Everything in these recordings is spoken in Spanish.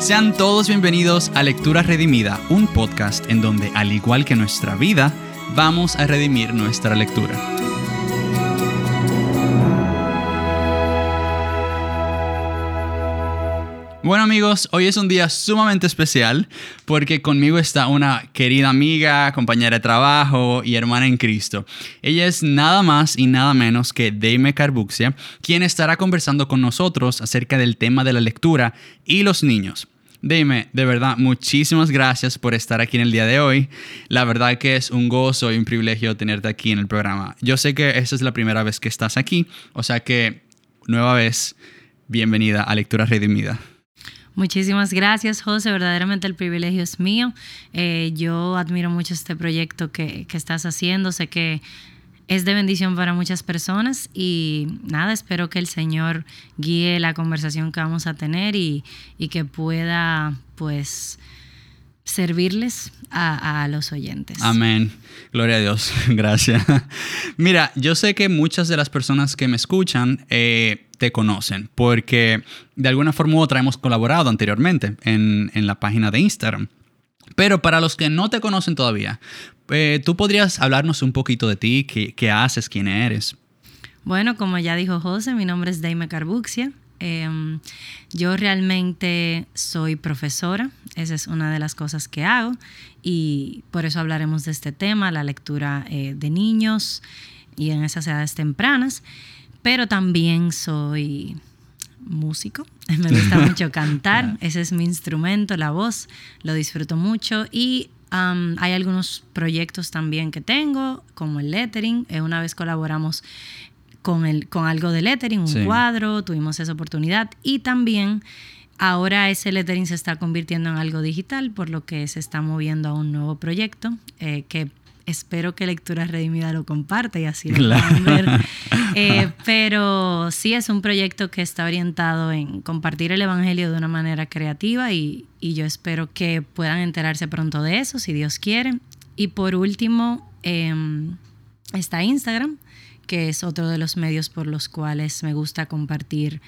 Sean todos bienvenidos a Lectura Redimida, un podcast en donde, al igual que nuestra vida, vamos a redimir nuestra lectura. Bueno amigos, hoy es un día sumamente especial porque conmigo está una querida amiga, compañera de trabajo y hermana en Cristo. Ella es nada más y nada menos que Deime Carbuxia, quien estará conversando con nosotros acerca del tema de la lectura y los niños. Dime, de verdad, muchísimas gracias por estar aquí en el día de hoy. La verdad que es un gozo y un privilegio tenerte aquí en el programa. Yo sé que esta es la primera vez que estás aquí, o sea que, nueva vez, bienvenida a Lectura Redimida. Muchísimas gracias, José. Verdaderamente el privilegio es mío. Eh, yo admiro mucho este proyecto que, que estás haciendo. Sé que es de bendición para muchas personas y nada, espero que el Señor guíe la conversación que vamos a tener y, que pueda pues servirles a, los oyentes. Amén. Gloria a Dios. Gracias. Mira, yo sé que muchas de las personas que me escuchan eh, te conocen porque de alguna forma u otra hemos colaborado anteriormente en, en la página de Instagram. Pero para los que no te conocen todavía, eh, ¿tú podrías hablarnos un poquito de ti? ¿Qué, haces? ¿Quién eres? Bueno, como ya dijo José, mi nombre es Daime Carbuxia. Em, yo realmente soy profesora, esa es una de las cosas que hago y por eso hablaremos de este tema, la lectura eh, de niños y en esas edades tempranas, pero también soy músico, me gusta mucho cantar, ese es mi instrumento, la voz, lo disfruto mucho y hay algunos proyectos también que tengo, como el lettering, eh, una vez colaboramos con, el, con algo de lettering, un cuadro, tuvimos esa oportunidad y también ahora ese lettering se está convirtiendo en algo digital, por lo que se está moviendo a un nuevo proyecto eh, que espero que Lectura Redimida lo comparte y así lo puedan ver. Eh, pero sí es un proyecto que está orientado en compartir el Evangelio de una manera creativa y, yo espero que puedan enterarse pronto de eso, si Dios quiere. Y por último, em, está Instagram, que es otro de los medios por los cuales me gusta compartir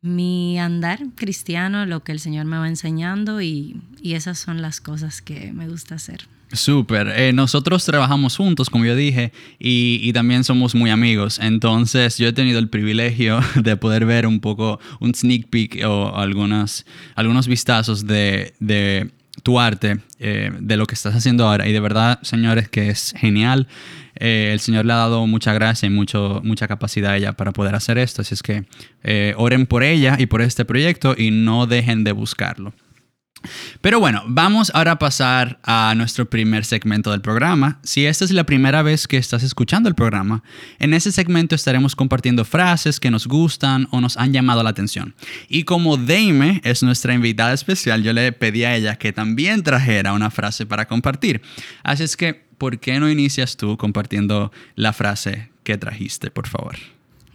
mi andar cristiano, lo que el Señor me va enseñando y esas son las cosas que me gusta hacer. Súper. Eh, nosotros trabajamos juntos, como yo dije, y, también somos muy amigos. Entonces yo he tenido el privilegio de poder ver un poco un sneak peek o algunos, algunos vistazos de, tu arte, eh, de lo que estás haciendo ahora. Y de verdad, señores, que es genial. Eh, el Señor le ha dado mucha gracia y mucho, mucha capacidad a ella para poder hacer esto. Así es que oren por ella y por este proyecto y no dejen de buscarlo. Pero bueno, vamos ahora a pasar a nuestro primer segmento del programa. Si esta es la primera vez que estás escuchando el programa, en ese segmento estaremos compartiendo frases que nos gustan o nos han llamado la atención. Y como Deime es nuestra invitada especial, yo le pedí a ella que también trajera una frase para compartir. Así es que, ¿por qué no inicias tú compartiendo la frase que trajiste, por favor?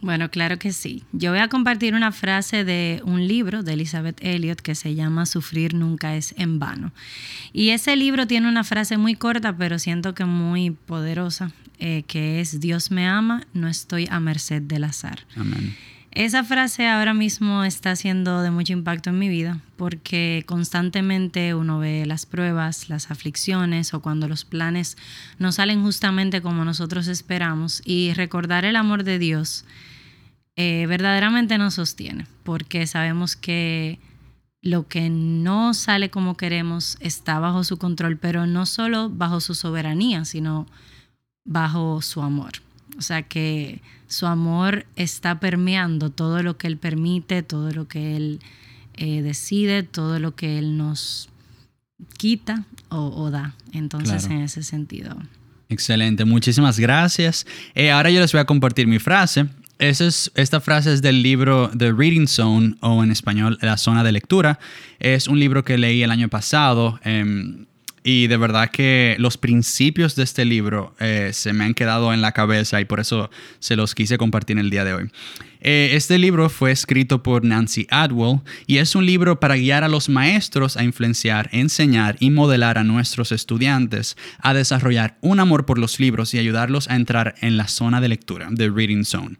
Bueno, claro que sí. Yo voy a compartir una frase de un libro de Elizabeth Elliot que se llama Sufrir nunca es en vano. Y ese libro tiene una frase muy corta, pero siento que muy poderosa, eh, que es Dios me ama, no estoy a merced del azar. Amén. Esa frase ahora mismo está siendo de mucho impacto en mi vida porque constantemente uno ve las pruebas, las aflicciones o cuando los planes no salen justamente como nosotros esperamos y recordar el amor de Dios eh, verdaderamente nos sostiene porque sabemos que lo que no sale como queremos está bajo su control, pero no solo bajo su soberanía, sino bajo su amor. O sea que su amor está permeando todo lo que Él permite, todo lo que Él eh, decide, todo lo que Él nos quita o, da. Entonces, en ese sentido. Excelente, muchísimas gracias. Eh, ahora yo les voy a compartir mi frase. Es, esta frase es del libro The Reading Zone o en español La Zona de Lectura. Es un libro que leí el año pasado. Em, y de verdad que los principios de este libro eh, se me han quedado en la cabeza y por eso se los quise compartir en el día de hoy. Eh, este libro fue escrito por Nancy Adwell y es un libro para guiar a los maestros a influenciar, enseñar y modelar a nuestros estudiantes a desarrollar un amor por los libros y ayudarlos a entrar en la zona de lectura, the reading zone.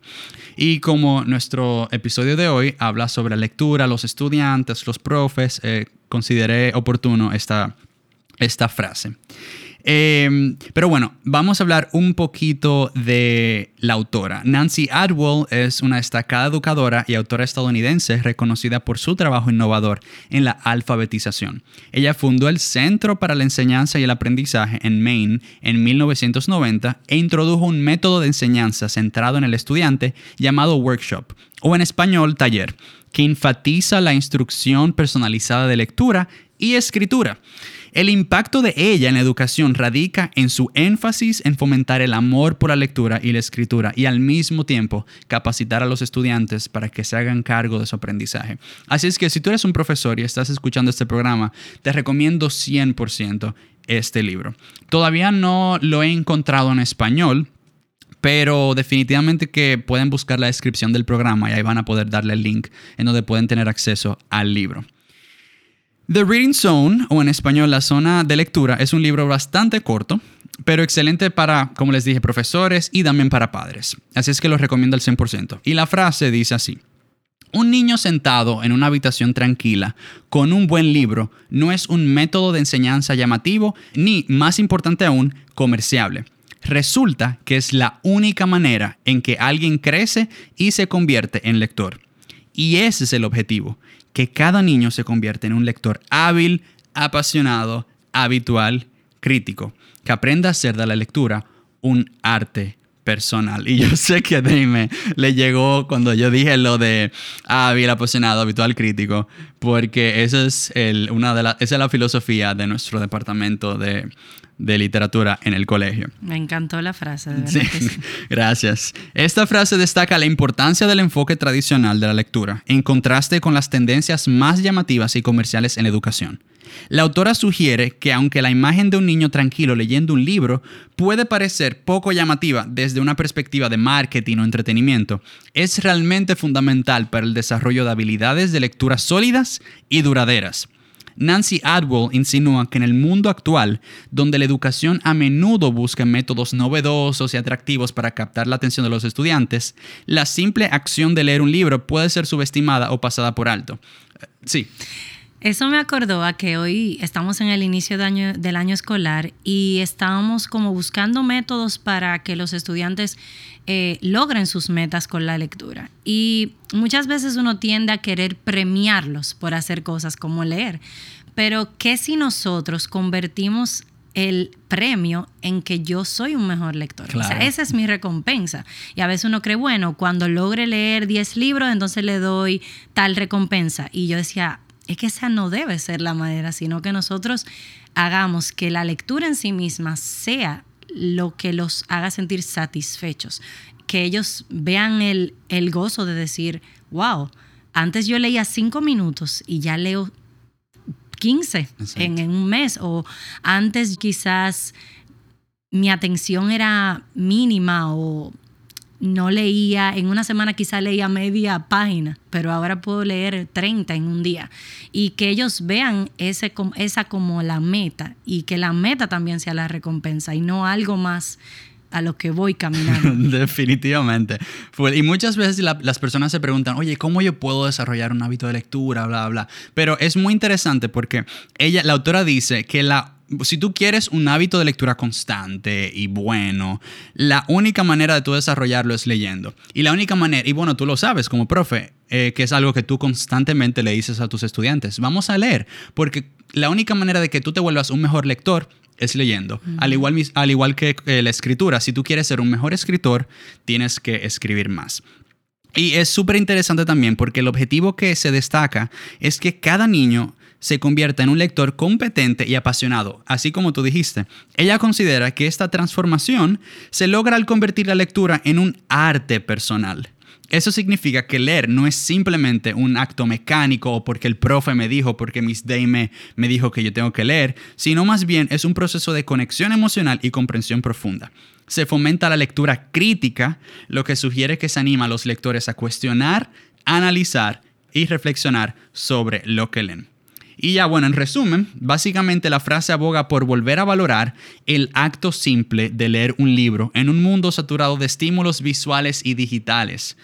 Y como nuestro episodio de hoy habla sobre lectura, los estudiantes, los profes, eh, consideré oportuno esta, esta frase. Em, pero bueno, vamos a hablar un poquito de la autora. Nancy Adwell es una destacada educadora y autora estadounidense reconocida por su trabajo innovador en la alfabetización. Ella fundó el Centro para la Enseñanza y el Aprendizaje en Maine en 1990 e introdujo un método de enseñanza centrado en el estudiante llamado workshop, o en español taller, que enfatiza la instrucción personalizada de lectura y escritura. El impacto de ella en la educación radica en su énfasis en fomentar el amor por la lectura y la escritura y al mismo tiempo capacitar a los estudiantes para que se hagan cargo de su aprendizaje. Así es que si tú eres un profesor y estás escuchando este programa, te recomiendo 100% este libro. Todavía no lo he encontrado en español, pero definitivamente que pueden buscar la descripción del programa y ahí van a poder darle el link en donde pueden tener acceso al libro. The Reading Zone, o en español La Zona de Lectura, es un libro bastante corto, pero excelente para, como les dije, profesores y también para padres. Así es que lo recomiendo al 100%. Y la frase dice así. Un niño sentado en una habitación tranquila con un buen libro no es un método de enseñanza llamativo ni, más importante aún, comerciable. Resulta que es la única manera en que alguien crece y se convierte en lector. Y ese es el objetivo, que cada niño se convierta en un lector hábil, apasionado, habitual, crítico, que aprenda a hacer de la lectura un arte personal. Y yo sé que Dime le llegó cuando yo dije lo de hábil, apasionado, habitual, crítico, porque esa es, el, una de la, esa es la filosofía de nuestro departamento de, de literatura en el colegio. Me encantó la frase, de Sí, gracias. Esta frase destaca la importancia del enfoque tradicional de la lectura, en contraste con las tendencias más llamativas y comerciales en la educación. La autora sugiere que aunque la imagen de un niño tranquilo leyendo un libro puede parecer poco llamativa desde una perspectiva de marketing o entretenimiento, es realmente fundamental para el desarrollo de habilidades de lectura sólidas y duraderas. Nancy Adwell insinúa que en el mundo actual, donde la educación a menudo busca métodos novedosos y atractivos para captar la atención de los estudiantes, la simple acción de leer un libro puede ser subestimada o pasada por alto. Eh, sí. Eso me acordó a que hoy estamos en el inicio del año escolar y estábamos como buscando métodos para que los estudiantes eh, logren sus metas con la lectura. Y muchas veces uno tiende a querer premiarlos por hacer cosas como leer. Pero ¿qué si nosotros convertimos el premio en que yo soy un mejor lector. O sea, esa es mi recompensa. Y a veces uno cree, bueno, cuando logre leer 10 libros, entonces le doy tal recompensa. Y yo decía, es que esa no debe ser la manera, sino que nosotros hagamos que la lectura en sí misma sea lo que los haga sentir satisfechos, que ellos vean el, gozo de decir, wow, antes yo leía cinco minutos y ya leo 15 en, en, un mes, o antes quizás mi atención era mínima o no leía, en una semana quizá leía media página, pero ahora puedo leer 30 en un día. Y que ellos vean ese, esa como la meta y que la meta también sea la recompensa y no algo más a lo que voy caminando. Definitivamente. Y muchas veces las personas se preguntan, oye, ¿cómo yo puedo desarrollar un hábito de lectura? Bla, bla. Pero es muy interesante porque ella, la autora dice que la si tú quieres un hábito de lectura constante y bueno, la única manera de tú desarrollarlo es leyendo. Y la única manera, y bueno, tú lo sabes como profe, eh, que es algo que tú constantemente le dices a tus estudiantes, vamos a leer, porque la única manera de que tú te vuelvas un mejor lector es leyendo. al, igual, al igual que eh, la escritura, si tú quieres ser un mejor escritor, tienes que escribir más. Y es súper interesante también porque el objetivo que se destaca es que cada niño se convierta en un lector competente y apasionado, así como tú dijiste. Ella considera que esta transformación se logra al convertir la lectura en un arte personal Eso significa que leer no es simplemente un acto mecánico o porque el profe me dijo, porque Miss Day me, me dijo que yo tengo que leer, sino más bien es un proceso de conexión emocional y comprensión profunda. Se fomenta la lectura crítica, lo que sugiere que se anima a los lectores a cuestionar, analizar y reflexionar sobre lo que leen. Y ya bueno, en resumen, básicamente la frase aboga por volver a valorar el acto simple de leer un libro en un mundo saturado de estímulos visuales y digitales.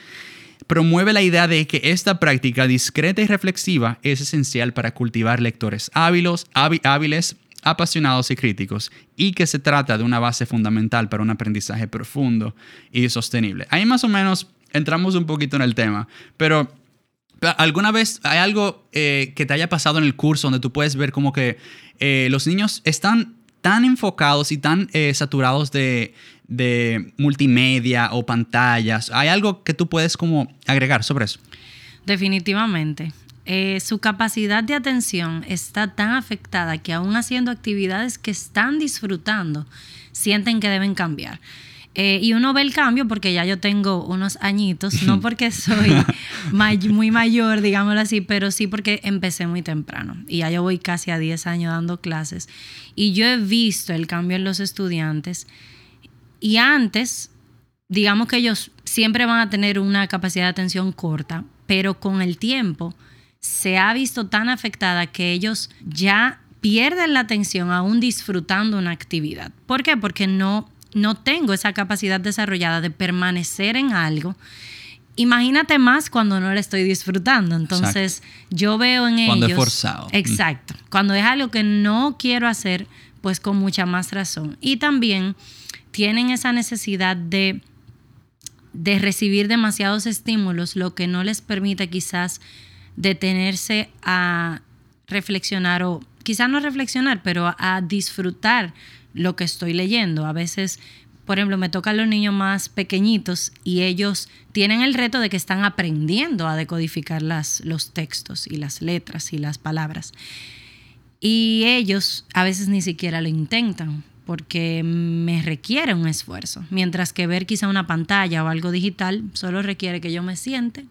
Promueve la idea de que esta práctica discreta y reflexiva es esencial para cultivar lectores hábiles, hábiles apasionados y críticos, y que se trata de una base fundamental para un aprendizaje profundo y sostenible. Ahí más o menos entramos un poquito en el tema, pero ¿alguna vez hay algo eh, que te haya pasado en el curso donde tú puedes ver como que eh, los niños están tan enfocados y tan eh, saturados de, de multimedia o pantallas? ¿Hay algo que tú puedes como agregar sobre eso? Definitivamente. Su capacidad de atención está tan afectada que aún haciendo actividades que están disfrutando, sienten que deben cambiar. Eh, y uno ve el cambio porque ya yo tengo unos añitos, no porque soy muy mayor, digámoslo así, pero sí porque empecé muy temprano. Y ya yo voy casi a 10 años dando clases. Y yo he visto el cambio en los estudiantes. Y antes, digamos que ellos siempre van a tener una capacidad de atención corta, pero con el tiempo se ha visto tan afectada que ellos ya pierden la atención aún disfrutando una actividad. ¿Por qué? Porque no, no tengo esa capacidad desarrollada de permanecer en algo. Imagínate más cuando no lo estoy disfrutando. Entonces, yo veo en ellos. Cuando es forzado. Exacto. Cuando es algo que no quiero hacer, pues con mucha más razón. Y también tienen esa necesidad de, de recibir demasiados estímulos, lo que no les permite quizás detenerse a reflexionar o quizás no reflexionar, pero a disfrutar lo que estoy leyendo. A veces, por ejemplo, me tocan los niños más pequeñitos y ellos tienen el reto de que están aprendiendo a decodificar las, los textos y las letras y las palabras. Y ellos a veces ni siquiera lo intentan porque me requiere un esfuerzo, mientras que ver quizá una pantalla o algo digital solo requiere que yo me siente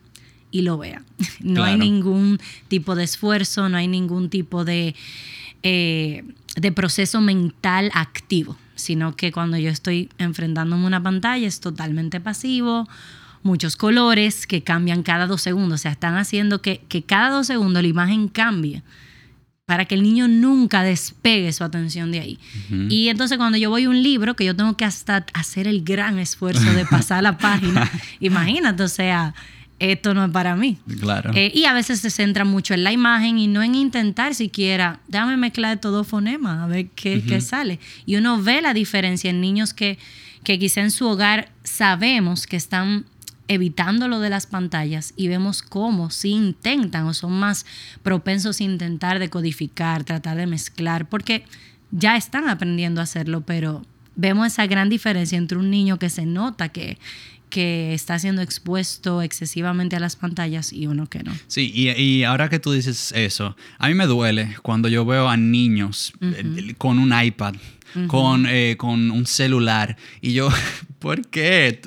y lo vea. No hay ningún tipo de esfuerzo, no hay ningún tipo de, eh, de proceso mental activo, sino que cuando yo estoy enfrentándome a una pantalla es totalmente pasivo, muchos colores que cambian cada dos segundos, o sea, están haciendo que, que cada dos segundos la imagen cambie para que el niño nunca despegue su atención de ahí. Y entonces cuando yo voy a un libro, que yo tengo que hasta hacer el gran esfuerzo de pasar la página, imagínate, o sea, esto no es para mí. Claro. Eh, y a veces se centra mucho en la imagen y no en intentar siquiera, déjame mezclar estos fonemas, a ver qué, qué, sale. Y uno ve la diferencia en niños que, que quizá en su hogar sabemos que están evitando lo de las pantallas y vemos cómo si intentan o son más propensos a intentar decodificar, tratar de mezclar, porque ya están aprendiendo a hacerlo, pero vemos esa gran diferencia entre un niño que se nota que, que está siendo expuesto excesivamente a las pantallas y uno que no. Sí, y, ahora que tú dices eso, a mí me duele cuando yo veo a niños eh, con un iPad, con, eh, con un celular, y yo, ¿por qué?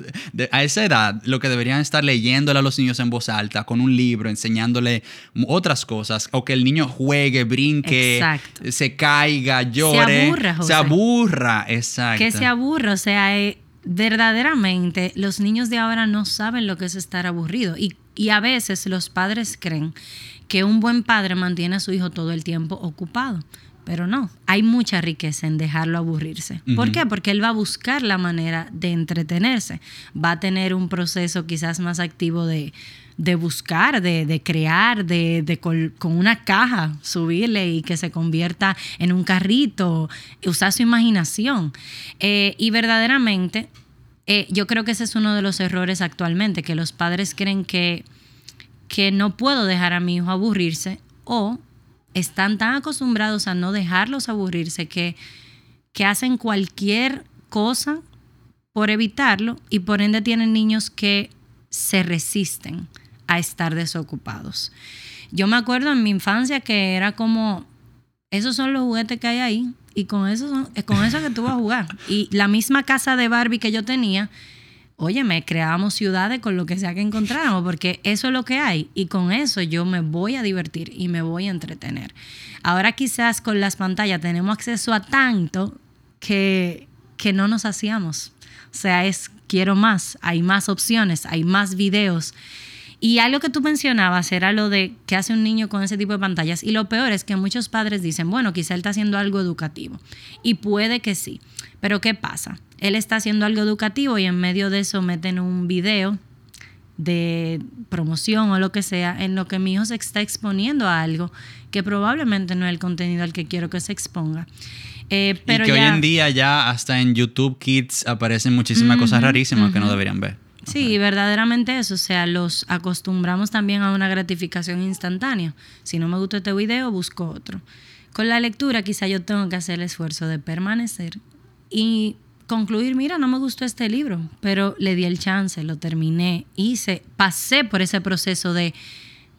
a esa edad, lo que deberían estar leyéndole a los niños en voz alta, con un libro, enseñándole otras cosas, o que el niño juegue, brinque, se caiga, llore. Se aburra, Se aburra, exacto. Que se aburra, o sea, eh, verdaderamente los niños de ahora no saben lo que es estar aburrido y, a veces los padres creen que un buen padre mantiene a su hijo todo el tiempo ocupado. Pero no, hay mucha riqueza en dejarlo aburrirse. ¿Por qué? Porque él va a buscar la manera de entretenerse. Va a tener un proceso quizás más activo de, de buscar, de, crear, de, con una caja subirle y que se convierta en un carrito, usar su imaginación. Eh, y verdaderamente, eh, yo creo que ese es uno de los errores actualmente, que los padres creen que, que no puedo dejar a mi hijo aburrirse o están tan acostumbrados a no dejarlos aburrirse que, que hacen cualquier cosa por evitarlo y por ende tienen niños que se resisten a estar desocupados. Yo me acuerdo en mi infancia que era como, esos son los juguetes que hay ahí y con eso, con eso que tú vas a jugar. Y la misma casa de Barbie que yo tenía, óyeme, creábamos ciudades con lo que sea que encontráramos, porque eso es lo que hay. Y con eso yo me voy a divertir y me voy a entretener. Ahora quizás con las pantallas tenemos acceso a tanto que, que no nos hacíamos. O sea, es quiero más, hay más opciones, hay más videos. Y algo que tú mencionabas era lo de qué hace un niño con ese tipo de pantallas. Y lo peor es que muchos padres dicen, bueno, quizá él está haciendo algo educativo. Y puede que sí. Pero ¿qué pasa? Él está haciendo algo educativo y en medio de eso meten un video de promoción o lo que sea, en lo que mi hijo se está exponiendo a algo que probablemente no es el contenido al que quiero que se exponga. Eh, pero y que hoy en día ya hasta en YouTube Kids aparecen muchísimas cosas rarísimas que no deberían ver. Sí, verdaderamente eso. O sea, los acostumbramos también a una gratificación instantánea. Si no me gustó este video, busco otro. Con la lectura quizá yo tengo que hacer el esfuerzo de permanecer y concluir, mira, no me gustó este libro, pero le di el chance, lo terminé, hice, pasé por ese proceso de,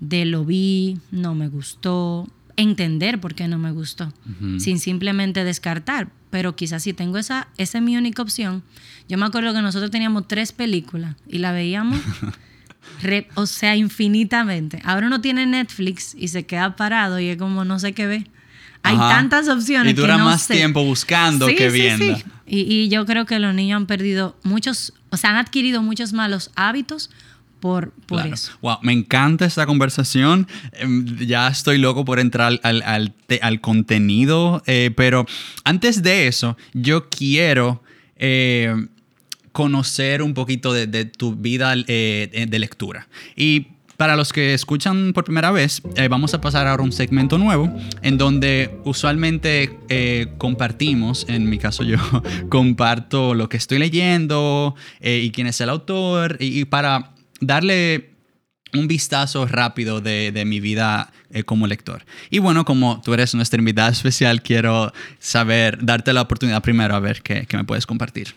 de lo vi, no me gustó, entender por qué no me gustó, sin simplemente descartar. Pero quizás si tengo esa, esa es mi única opción. Yo me acuerdo que nosotros teníamos tres películas y la veíamos, o sea, infinitamente. Ahora uno tiene Netflix y se queda parado y es como no sé qué ve. Hay tantas opciones. Y dura más tiempo buscando que viendo. Y, y yo creo que los niños han perdido muchos, o sea, han adquirido muchos malos hábitos por, eso. Wow, me encanta esta conversación. Em, ya estoy loco por entrar al, al, contenido, eh, pero antes de eso, yo quiero eh, conocer un poquito de, tu vida eh, de lectura. Y para los que escuchan por primera vez, vamos a pasar ahora a un segmento nuevo en donde usualmente compartimos, en mi caso yo comparto lo que estoy leyendo y quién es el autor y para darle un vistazo rápido de, mi vida eh, como lector. Y bueno, como tú eres nuestra invitada especial, quiero saber, darte la oportunidad primero a ver qué, me puedes compartir.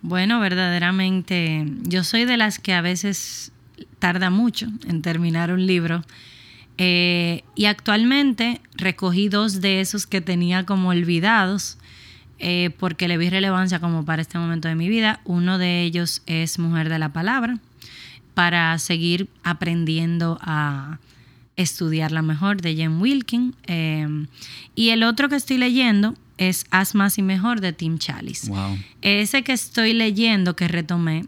Bueno, verdaderamente, yo soy de las que a veces tarda mucho en terminar un libro. Eh, y actualmente recogí dos de esos que tenía como olvidados eh, porque le vi relevancia como para este momento de mi vida. Uno de ellos es Mujer de la Palabra para seguir aprendiendo a estudiarla mejor de Jen Wilkin. Em, y el otro que estoy leyendo es Haz más y mejor de Tim Chalice. Ese que estoy leyendo, que retomé,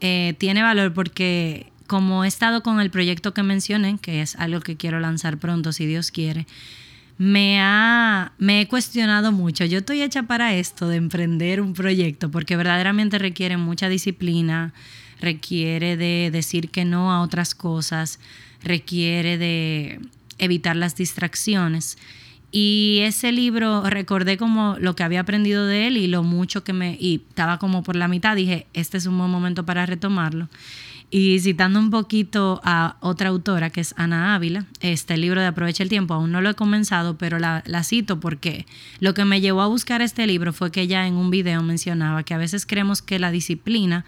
eh, tiene valor porque como he estado con el proyecto que mencioné, que es algo que quiero lanzar pronto, si Dios quiere, me, ha, me he cuestionado mucho. Yo estoy hecha para esto, de emprender un proyecto, porque verdaderamente requiere mucha disciplina, requiere de decir que no a otras cosas, requiere de evitar las distracciones. Y ese libro recordé como lo que había aprendido de él y lo mucho que me... Y estaba como por la mitad, dije, este es un buen momento para retomarlo. Y citando un poquito a otra autora que es Ana Ávila, este libro de Aprovecha el Tiempo, aún no lo he comenzado, pero la, la, cito porque lo que me llevó a buscar este libro fue que ella en un video mencionaba que a veces creemos que la disciplina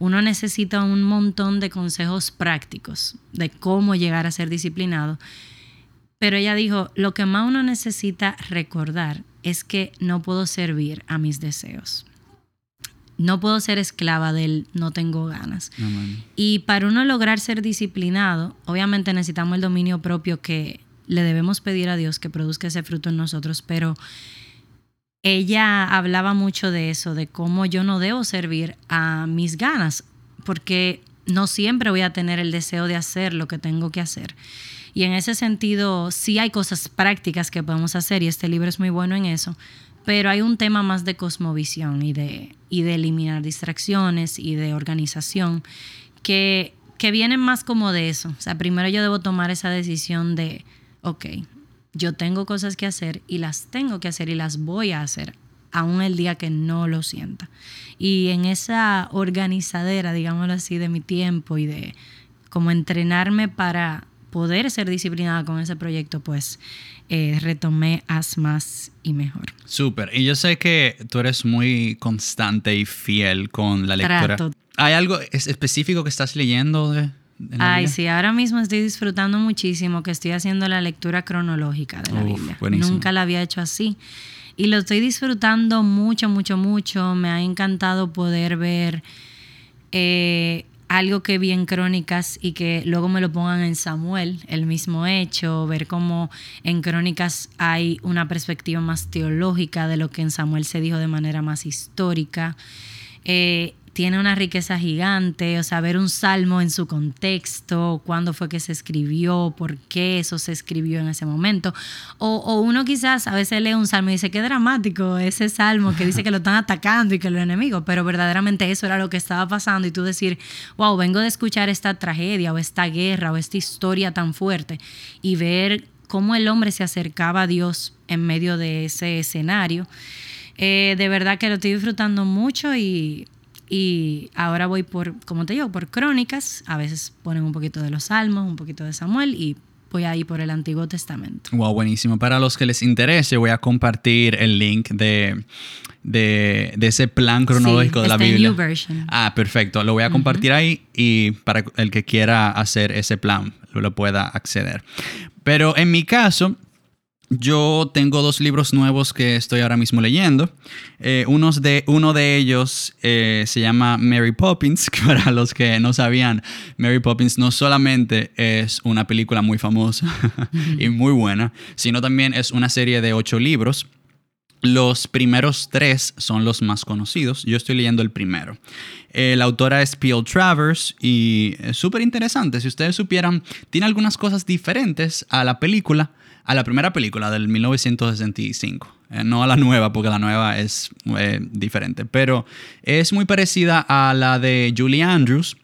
uno necesita un montón de consejos prácticos de cómo llegar a ser disciplinado. Pero ella dijo, lo que más uno necesita recordar es que no puedo servir a mis deseos. No puedo ser esclava del no tengo ganas. y para uno lograr ser disciplinado, obviamente necesitamos el dominio propio que le debemos pedir a Dios que produzca ese fruto en nosotros, pero ella hablaba mucho de eso, de cómo yo no debo servir a mis ganas, porque no siempre voy a tener el deseo de hacer lo que tengo que hacer. Y en ese sentido, sí hay cosas prácticas que podemos hacer y este libro es muy bueno en eso, pero hay un tema más de cosmovisión y de, y de eliminar distracciones y de organización que, que vienen más como de eso. O sea, primero yo debo tomar esa decisión de, ok, yo tengo cosas que hacer y las tengo que hacer y las voy a hacer, aún el día que no lo sienta. Y en esa organizadera, digámoslo así, de mi tiempo y de como entrenarme para poder ser disciplinada con ese proyecto, pues eh, retomé Haz más y mejor. Súper. Y yo sé que tú eres muy constante y fiel con la lectura. ¿Hay algo específico que estás leyendo de, Ay, sí, ahora mismo estoy disfrutando muchísimo que estoy haciendo la lectura cronológica de la Biblia. Nunca la había hecho así. Y lo estoy disfrutando mucho, mucho, mucho. Me ha encantado poder ver Eh, algo que vi en Crónicas y que luego me lo pongan en Samuel, el mismo hecho, ver cómo en Crónicas hay una perspectiva más teológica de lo que en Samuel se dijo de manera más histórica. Eh, tiene una riqueza gigante, o sea, ver un salmo en su contexto, cuándo fue que se escribió, por qué eso se escribió en ese momento. O, uno quizás a veces lee un salmo y dice, qué dramático ese salmo que dice que lo están atacando y que los enemigos, pero verdaderamente eso era lo que estaba pasando y tú decir, wow, vengo de escuchar esta tragedia o esta guerra o esta historia tan fuerte y ver cómo el hombre se acercaba a Dios en medio de ese escenario. Eh, de verdad que lo estoy disfrutando mucho y y ahora voy por, como te digo, por crónicas. A veces ponen un poquito de los salmos, un poquito de Samuel y voy ahí por el Antiguo Testamento. Wow, buenísimo. Para los que les interese, voy a compartir el link de, de, ese plan cronológico de la Biblia. Ah, perfecto. Lo voy a compartir ahí y para el que quiera hacer ese plan lo pueda acceder. Pero en mi caso, yo tengo dos libros nuevos que estoy ahora mismo leyendo. Eh, unos de, uno de ellos eh, se llama Mary Poppins, para los que no sabían, Mary Poppins no solamente es una película muy famosa y muy buena, sino también es una serie de ocho libros. Los primeros tres son los más conocidos. Yo estoy leyendo el primero. Eh, la autora es Peel Travers y es súper interesante. Si ustedes supieran, tiene algunas cosas diferentes a la película a la primera película del 1965. Eh, no a la nueva, porque la nueva es eh, diferente, pero es muy parecida a la de Julie Andrews.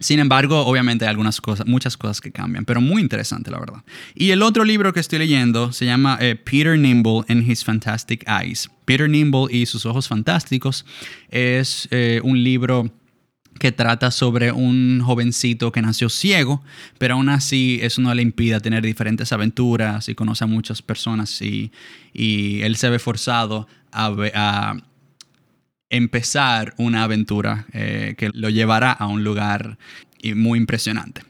Sin embargo, obviamente hay algunas cosas, muchas cosas que cambian, pero muy interesante, la verdad. Y el otro libro que estoy leyendo se llama eh, Peter Nimble and His Fantastic Eyes. Peter Nimble y sus ojos fantásticos es un libro que trata sobre un jovencito que nació ciego, pero aún así eso no le impide tener diferentes aventuras y conoce a muchas personas y, él se ve forzado a, empezar una aventura eh, que lo llevará a un lugar muy impresionante.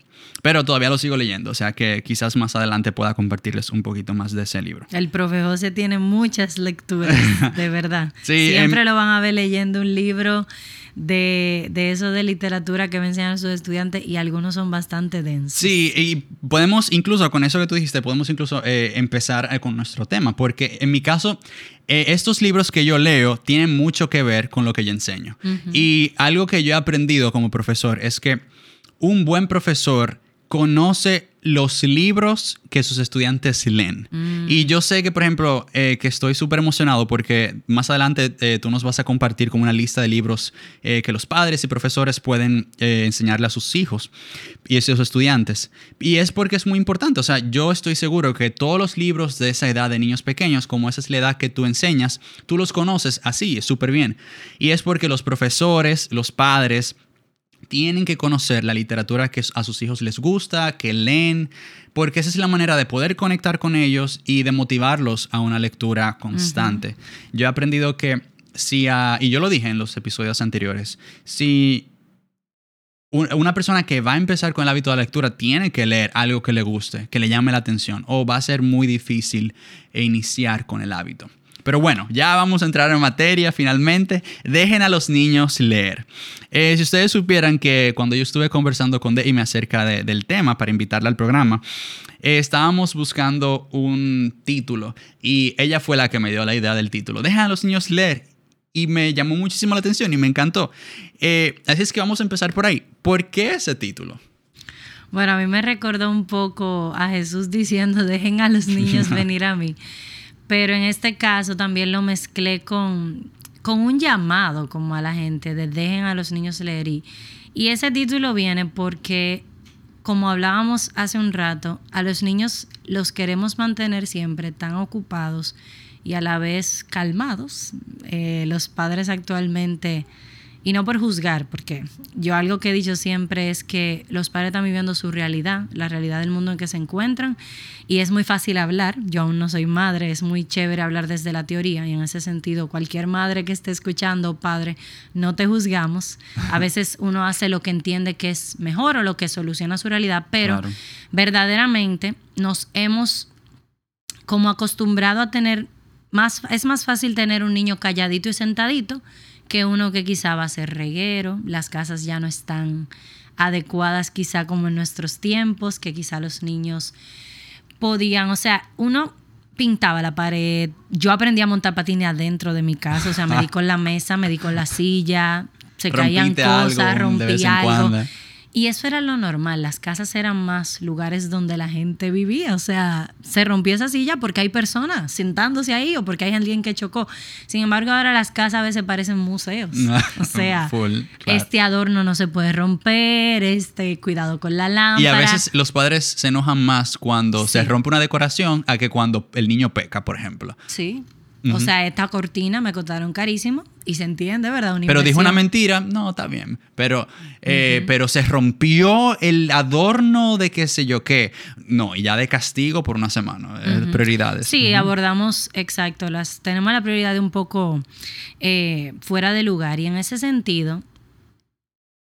Pero todavía lo sigo leyendo, o sea que quizás más adelante pueda compartirles un poquito más de ese libro. El profe José tiene muchas lecturas, de verdad. Siempre em, lo van a ver leyendo un libro de, eso de literatura que me enseñan sus estudiantes y algunos son bastante densos. Sí, y podemos incluso, con eso que tú dijiste, podemos incluso eh, empezar eh, con nuestro tema, porque en mi caso, eh, estos libros que yo leo tienen mucho que ver con lo que yo enseño. Y algo que yo he aprendido como profesor es que un buen profesor conoce los libros que sus estudiantes leen. Mm. Y yo sé que, por ejemplo, eh, que estoy súper emocionado porque más adelante eh, tú nos vas a compartir como una lista de libros eh, que los padres y profesores pueden enseñarle a sus hijos y a sus estudiantes. Y es porque es muy importante. O sea, yo estoy seguro que todos los libros de esa edad de niños pequeños, como esa es la edad que tú enseñas, tú los conoces así, súper bien. Y es porque los profesores, los padres, tienen que conocer la literatura que a sus hijos les gusta, que leen, porque esa es la manera de poder conectar con ellos y de motivarlos a una lectura constante. Yo he aprendido que si, y yo lo dije en los episodios anteriores, si una persona que va a empezar con el hábito de la lectura tiene que leer algo que le guste, que le llame la atención, o va a ser muy difícil iniciar con el hábito. Pero bueno, ya vamos a entrar en materia finalmente. Dejen a los niños leer. Eh, si ustedes supieran que cuando yo estuve conversando con Deime acerca del tema para invitarla al programa, eh, estábamos buscando un título y ella fue la que me dio la idea del título. Dejen a los niños leer. Y me llamó muchísimo la atención y me encantó. Eh, así es que vamos a empezar por ahí. ¿Por qué ese título? Bueno, a mí me recordó un poco a Jesús diciendo, dejen a los niños venir a mí pero en este caso también lo mezclé con, con un llamado como a la gente de dejen a los niños leer. Y, ese título viene porque, como hablábamos hace un rato, a los niños los queremos mantener siempre tan ocupados y a la vez calmados. Eh, los padres actualmente y no por juzgar, porque yo algo que he dicho siempre es que los padres están viviendo su realidad, la realidad del mundo en que se encuentran, y es muy fácil hablar. Yo aún no soy madre, es muy chévere hablar desde la teoría, y en ese sentido, cualquier madre que esté escuchando, padre, no te juzgamos. A veces uno hace lo que entiende que es mejor o lo que soluciona su realidad, pero verdaderamente nos hemos como acostumbrado a tener más, es más fácil tener un niño calladito y sentadito que uno que quizá va a ser reguero, las casas ya no están adecuadas quizá como en nuestros tiempos, que quizá los niños podían, o sea, uno pintaba la pared, yo aprendí a montar patines adentro de mi casa, o sea, me di con la mesa, me di con la silla, se caían cosas, rompí algo. Y eso era lo normal, las casas eran más lugares donde la gente vivía, o sea, se rompió esa silla porque hay personas sentándose ahí o porque hay alguien que chocó. Sin embargo, ahora las casas a veces parecen museos. o sea, este adorno no se puede romper, este cuidado con la lámpara. Y a veces los padres se enojan más cuando se rompe una decoración a que cuando el niño peca, por ejemplo. Sí. O sea, esta cortina me costaron carísimo y se entiende, ¿verdad? pero dijo una mentira, no, está bien. Pero, eh, pero se rompió el adorno de qué sé yo qué. No, y ya de castigo por una semana. Eh, prioridades. Sí, abordamos, exacto. Las, tenemos la prioridad de un poco eh, fuera de lugar. Y en ese sentido,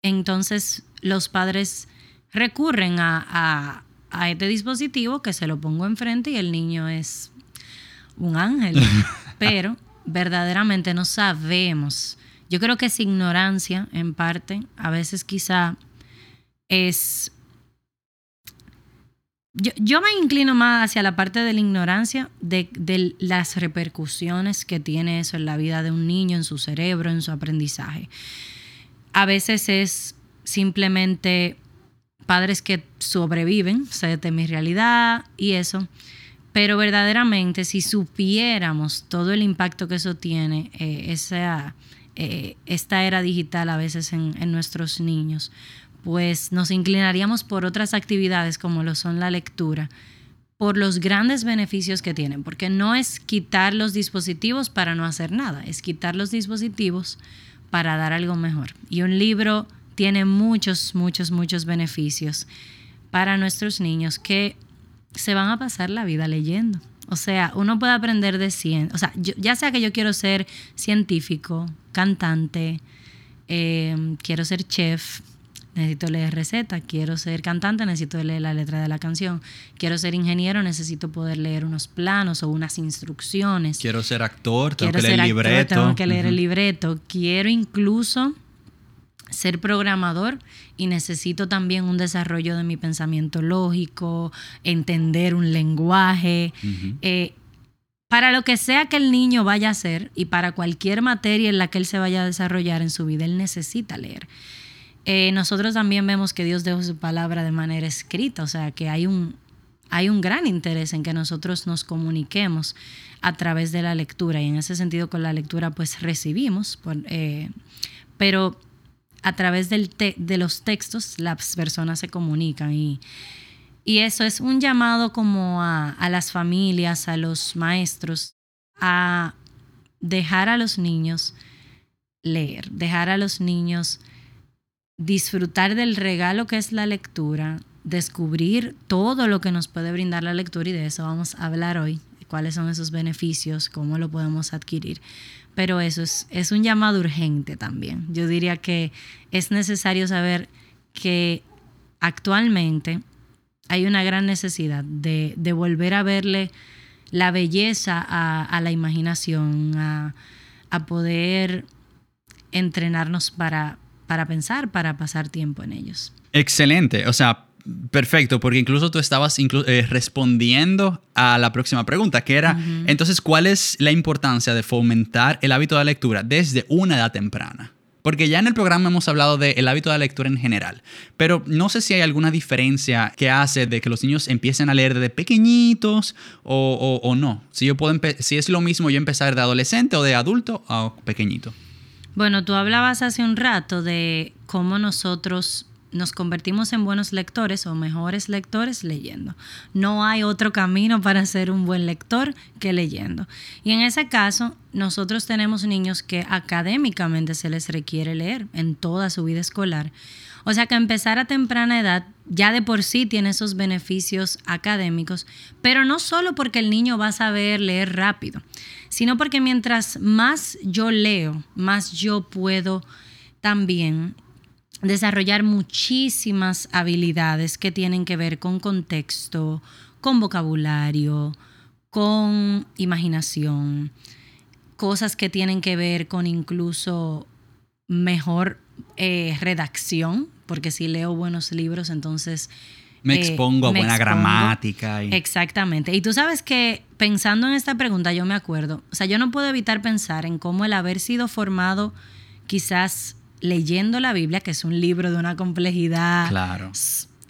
entonces los padres recurren a, a este dispositivo que se lo pongo enfrente y el niño es un ángel. pero verdaderamente no sabemos. Yo creo que es ignorancia en parte, a veces quizá es... Yo, me inclino más hacia la parte de la ignorancia, de, de, las repercusiones que tiene eso en la vida de un niño, en su cerebro, en su aprendizaje. A veces es simplemente padres que sobreviven, sé de mi realidad y eso, pero verdaderamente, si supiéramos todo el impacto que eso tiene, eh, esa, eh, esta era digital a veces en, nuestros niños, pues nos inclinaríamos por otras actividades como lo son la lectura, por los grandes beneficios que tienen, porque no es quitar los dispositivos para no hacer nada, es quitar los dispositivos para dar algo mejor. Y un libro tiene muchos, muchos, muchos beneficios para nuestros niños que se van a pasar la vida leyendo. O sea, uno puede aprender de ciencia. O sea, ya sea que yo quiero ser científico, cantante, em, quiero ser chef, necesito leer receta, quiero ser cantante, necesito leer la letra de la canción, quiero ser ingeniero, necesito poder leer unos planos o unas instrucciones. Quiero ser actor, tengo que leer el libreto. Tengo que leer el libreto. Quiero incluso ser programador y necesito también un desarrollo de mi pensamiento lógico, entender un lenguaje. Eh, para lo que sea que el niño vaya a hacer y para cualquier materia en la que él se vaya a desarrollar en su vida, él necesita leer. Eh, nosotros también vemos que Dios dejó su palabra de manera escrita, o sea que hay un, hay un gran interés en que nosotros nos comuniquemos a través de la lectura y en ese sentido con la lectura pues recibimos, eh, pero a través del de los textos las personas se comunican y, y eso es un llamado como a, a las familias, a los maestros, a dejar a los niños leer, dejar a los niños disfrutar del regalo que es la lectura, descubrir todo lo que nos puede brindar la lectura y de eso vamos a hablar hoy, cuáles son esos beneficios, cómo lo podemos adquirir pero eso es, es un llamado urgente también. Yo diría que es necesario saber que actualmente hay una gran necesidad de, volver a verle la belleza a, la imaginación, a, poder entrenarnos para, para pensar, para pasar tiempo en ellos. Excelente. O sea, Perfecto, porque incluso tú estabas eh, respondiendo a la próxima pregunta, que era, entonces, ¿cuál es la importancia de fomentar el hábito de lectura desde una edad temprana? Porque ya en el programa hemos hablado del hábito de lectura en general, pero no sé si hay alguna diferencia que hace de que los niños empiecen a leer desde pequeñitos o, no. Si, yo puedo si es lo mismo yo empezar de adolescente o de adulto a pequeñito. Bueno, tú hablabas hace un rato de cómo nosotros nos convertimos en buenos lectores o mejores lectores leyendo. No hay otro camino para ser un buen lector que leyendo. Y en ese caso, nosotros tenemos niños que académicamente se les requiere leer en toda su vida escolar. O sea que empezar a temprana edad ya de por sí tiene esos beneficios académicos, pero no solo porque el niño va a saber leer rápido, sino porque mientras más yo leo, más yo puedo también desarrollar muchísimas habilidades que tienen que ver con contexto, con vocabulario, con imaginación. cosas que tienen que ver con incluso mejor eh, redacción, porque si leo buenos libros, entonces... Me eh, expongo a me buena expongo. gramática. Y... Exactamente. Y tú sabes que pensando en esta pregunta, yo me acuerdo, o sea, yo no puedo evitar pensar en cómo el haber sido formado quizás leyendo la Biblia, que es un libro de una complejidad Claro.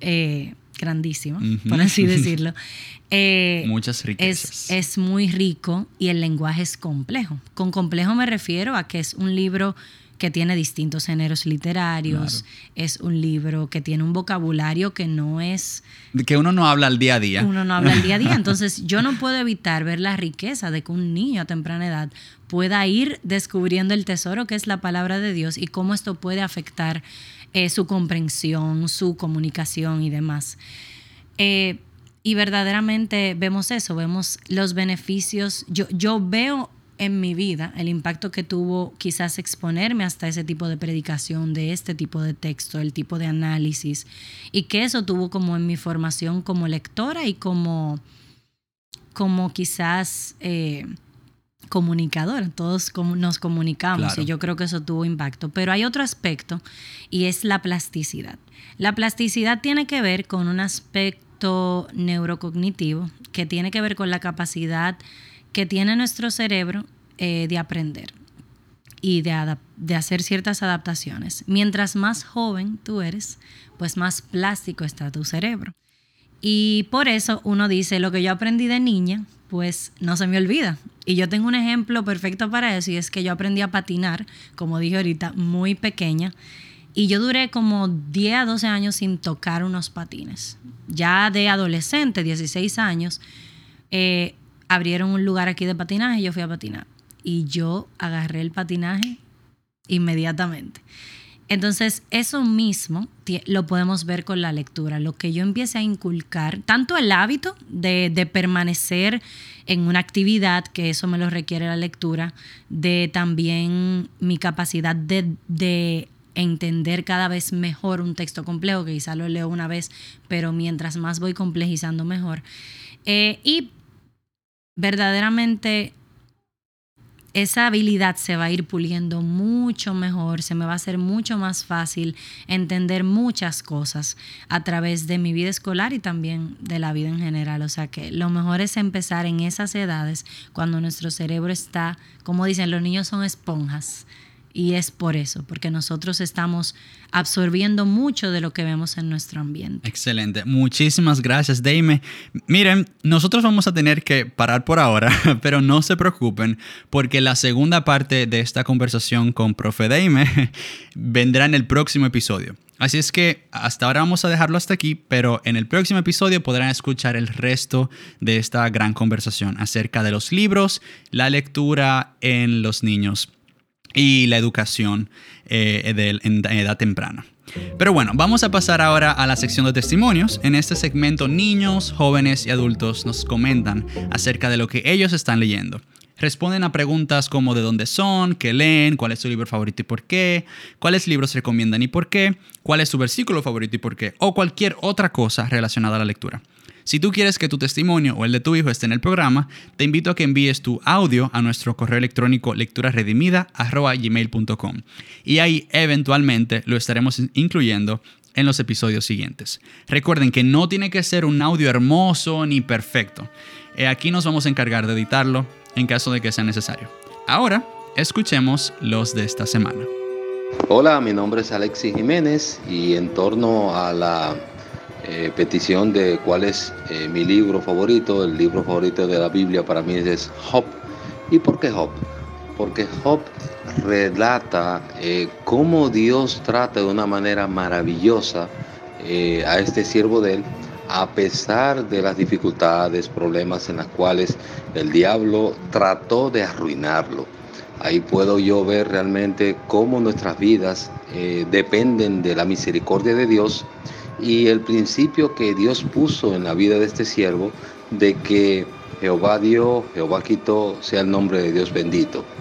eh, grandísima, por así decirlo, eh, Muchas riquezas. es, es muy rico y el lenguaje es complejo. Con complejo me refiero a que es un libro que tiene distintos géneros literarios, Claro. es un libro que tiene un vocabulario que no es que uno no habla al día a día. uno no habla el día a día. Entonces, yo no puedo evitar ver la riqueza de que un niño a temprana edad pueda ir descubriendo el tesoro que es la palabra de Dios y cómo esto puede afectar eh, su comprensión, su comunicación y demás. Eh, y verdaderamente vemos eso, vemos los beneficios. Yo, yo veo en mi vida el impacto que tuvo quizás exponerme hasta ese tipo de predicación, de este tipo de texto, el tipo de análisis, y que eso tuvo como en mi formación como lectora y como, como quizás eh, comunicadora. Todos nos comunicamos Claro. y yo creo que eso tuvo impacto. Pero hay otro aspecto y es la plasticidad. La plasticidad tiene que ver con un aspecto neurocognitivo que tiene que ver con la capacidad que tiene nuestro cerebro eh, de aprender y de, de hacer ciertas adaptaciones. Mientras más joven tú eres, pues más plástico está tu cerebro. Y por eso uno dice, lo que yo aprendí de niña, pues no se me olvida. Y yo tengo un ejemplo perfecto para eso, y es que yo aprendí a patinar, como dije ahorita, muy pequeña. Y yo duré como 10 a 12 años sin tocar unos patines. Ya de adolescente, 16 años, eh, abrieron un lugar aquí de patinaje y yo fui a patinar. Y yo agarré el patinaje inmediatamente. Entonces, eso mismo lo podemos ver con la lectura. Lo que yo empiece a inculcar, tanto el hábito de, de permanecer en una actividad, que eso me lo requiere la lectura, de también mi capacidad de, de entender cada vez mejor un texto complejo, que quizá lo leo una vez, pero mientras más voy complejizando mejor. Eh, y verdaderamente esa habilidad se va a ir puliendo mucho mejor, se me va a hacer mucho más fácil entender muchas cosas a través de mi vida escolar y también de la vida en general. O sea que lo mejor es empezar en esas edades cuando nuestro cerebro está, como dicen, los niños son esponjas. Y es por eso, porque nosotros estamos absorbiendo mucho de lo que vemos en nuestro ambiente. Excelente. Muchísimas gracias, Deime. Miren, nosotros vamos a tener que parar por ahora, pero no se preocupen, porque la segunda parte de esta conversación con Profe Deime vendrá en el próximo episodio. Así es que hasta ahora vamos a dejarlo hasta aquí, pero en el próximo episodio podrán escuchar el resto de esta gran conversación acerca de los libros, la lectura en los niños y la educación eh, en edad temprana. Pero bueno, vamos a pasar ahora a la sección de testimonios. En este segmento, niños, jóvenes y adultos nos comentan acerca de lo que ellos están leyendo. Responden a preguntas como de dónde son, qué leen, cuál es su libro favorito y por qué, cuáles libros recomiendan y por qué, cuál es su versículo favorito y por qué, o cualquier otra cosa relacionada a la lectura. Si tú quieres que tu testimonio o el de tu hijo esté en el programa, te invito a que envíes tu audio a nuestro correo electrónico lecturasredimida.gmail.com y ahí eventualmente lo estaremos incluyendo en los episodios siguientes. Recuerden que no tiene que ser un audio hermoso ni perfecto. Eh, aquí nos vamos a encargar de editarlo en caso de que sea necesario. Ahora, escuchemos los de esta semana. Hola, mi nombre es Alexis Jiménez y en torno a la eh, petición de cuál es eh, mi libro favorito, el libro favorito de la Biblia para mí es Job. ¿Y por qué Job? Porque Job relata eh, cómo Dios trata de una manera maravillosa a este siervo de él, a pesar de las dificultades, problemas en las cuales el diablo trató de arruinarlo. Ahí puedo yo ver realmente cómo nuestras vidas dependen de la misericordia de Dios y el principio que Dios puso en la vida de este siervo de que Jehová dio, Jehová quitó, sea el nombre de Dios bendito.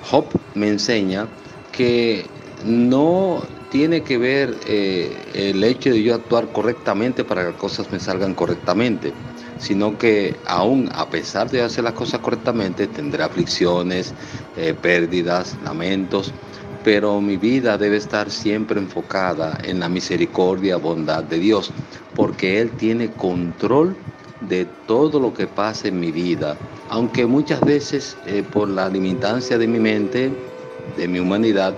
Job me enseña que no tiene que ver eh, el hecho de yo actuar correctamente para que las cosas me salgan correctamente. sino que aún a pesar de hacer las cosas correctamente, tendré aflicciones, eh, pérdidas, lamentos, pero mi vida debe estar siempre enfocada en la misericordia, bondad de Dios, porque Él tiene control de todo lo que pasa en mi vida, aunque muchas veces eh, por la limitancia de mi mente, de mi humanidad,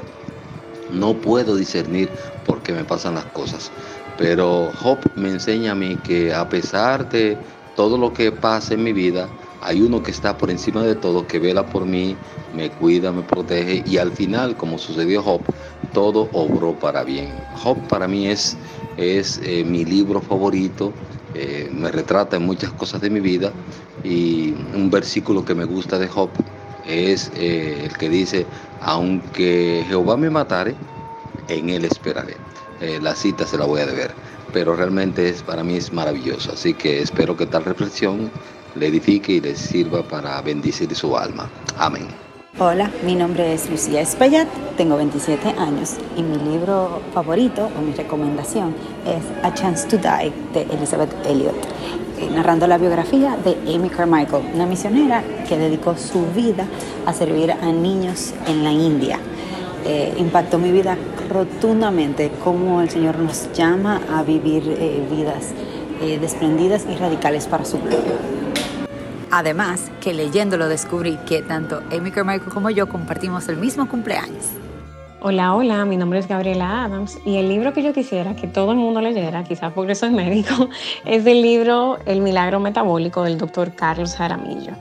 no puedo discernir por qué me pasan las cosas. Pero Job me enseña a mí que a pesar de todo lo que pasa en mi vida, hay uno que está por encima de todo, que vela por mí, me cuida, me protege y al final, como sucedió Job, todo obró para bien. Job para mí es, es eh, mi libro favorito, eh, me retrata en muchas cosas de mi vida y un versículo que me gusta de Job es eh, el que dice, aunque Jehová me matare, en él esperaré. la cita se la voy a deber, pero realmente es, para mí es maravilloso, así que espero que tal reflexión le edifique y le sirva para bendecir su alma. Amén. Hola, mi nombre es Lucía Espaillat, tengo 27 años y mi libro favorito o mi recomendación es A Chance to Die de Elizabeth Elliot, eh, narrando la biografía de Amy Carmichael, una misionera que dedicó su vida a servir a niños en la India. Eh, impactó mi vida rotundamente cómo el Señor nos llama a vivir eh, vidas desprendidas y radicales para su gloria. Además, que leyéndolo descubrí que tanto Amy Carmichael como yo compartimos el mismo cumpleaños. Hola, hola, mi nombre es Gabriela Adams y el libro que yo quisiera que todo el mundo leyera, quizás porque soy médico, es el libro El milagro metabólico del doctor Carlos Jaramillo.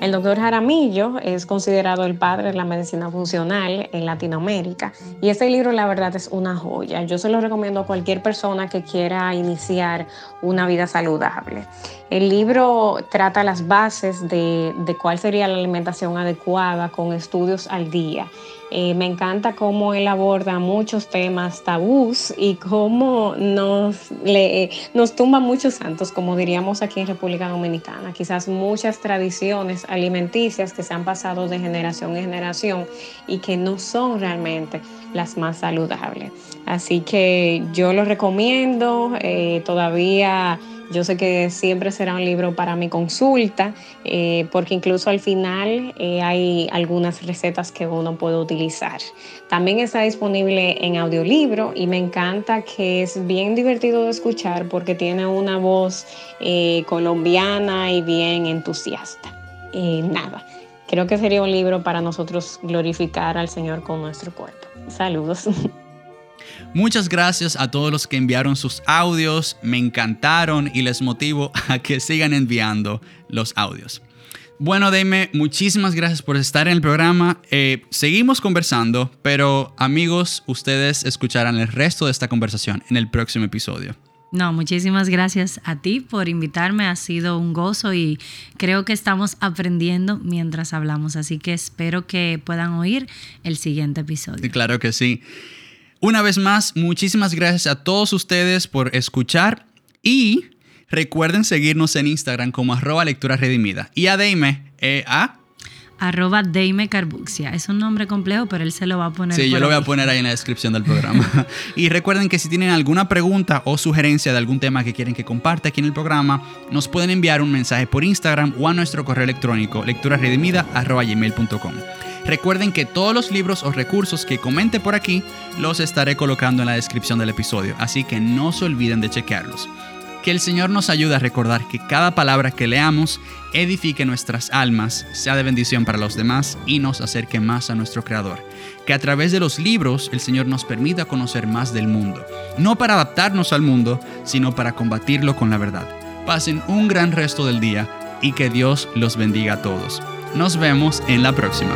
El doctor Jaramillo es considerado el padre de la medicina funcional en Latinoamérica y este libro la verdad es una joya. Yo se lo recomiendo a cualquier persona que quiera iniciar una vida saludable. El libro trata las bases de, de cuál sería la alimentación adecuada con estudios al día eh, me encanta cómo él aborda muchos temas tabús y cómo nos, nos tumba muchos santos, como diríamos aquí en República Dominicana. Quizás muchas tradiciones alimenticias que se han pasado de generación en generación y que no son realmente las más saludables. Así que yo lo recomiendo. Eh, todavía yo sé que siempre será un libro para mi consulta, eh, porque incluso al final eh, hay algunas recetas que uno puede utilizar. También está disponible en audiolibro y me encanta que es bien divertido de escuchar porque tiene una voz eh, colombiana y bien entusiasta. nada, creo que sería un libro para nosotros glorificar al Señor con nuestro cuerpo. Saludos. Muchas gracias a todos los que enviaron sus audios, me encantaron y les motivo a que sigan enviando los audios. Bueno, Dime, muchísimas gracias por estar en el programa. Eh, seguimos conversando, pero amigos, ustedes escucharán el resto de esta conversación en el próximo episodio. No, muchísimas gracias a ti por invitarme. Ha sido un gozo y creo que estamos aprendiendo mientras hablamos. Así que espero que puedan oír el siguiente episodio. Claro que sí. Una vez más, muchísimas gracias a todos ustedes por escuchar y recuerden seguirnos en Instagram como arroba lectura redimida. Y a Deime, eh, a... Arroba Deime Carbuxia. Es un nombre complejo, pero él se lo va a poner. Sí, yo lo voy a poner ahí en la descripción del programa. y recuerden que si tienen alguna pregunta o sugerencia de algún tema que quieren que comparte aquí en el programa, nos pueden enviar un mensaje por Instagram o a nuestro correo electrónico lecturasredimida.gmail.com. Recuerden que todos los libros o recursos que comente por aquí los estaré colocando en la descripción del episodio, así que no se olviden de chequearlos. Que el Señor nos ayude a recordar que cada palabra que leamos edifique nuestras almas, sea de bendición para los demás y nos acerque más a nuestro Creador. Que a través de los libros el Señor nos permita conocer más del mundo, no para adaptarnos al mundo, sino para combatirlo con la verdad. Pasen un gran resto del día y que Dios los bendiga a todos. Nos vemos en la próxima.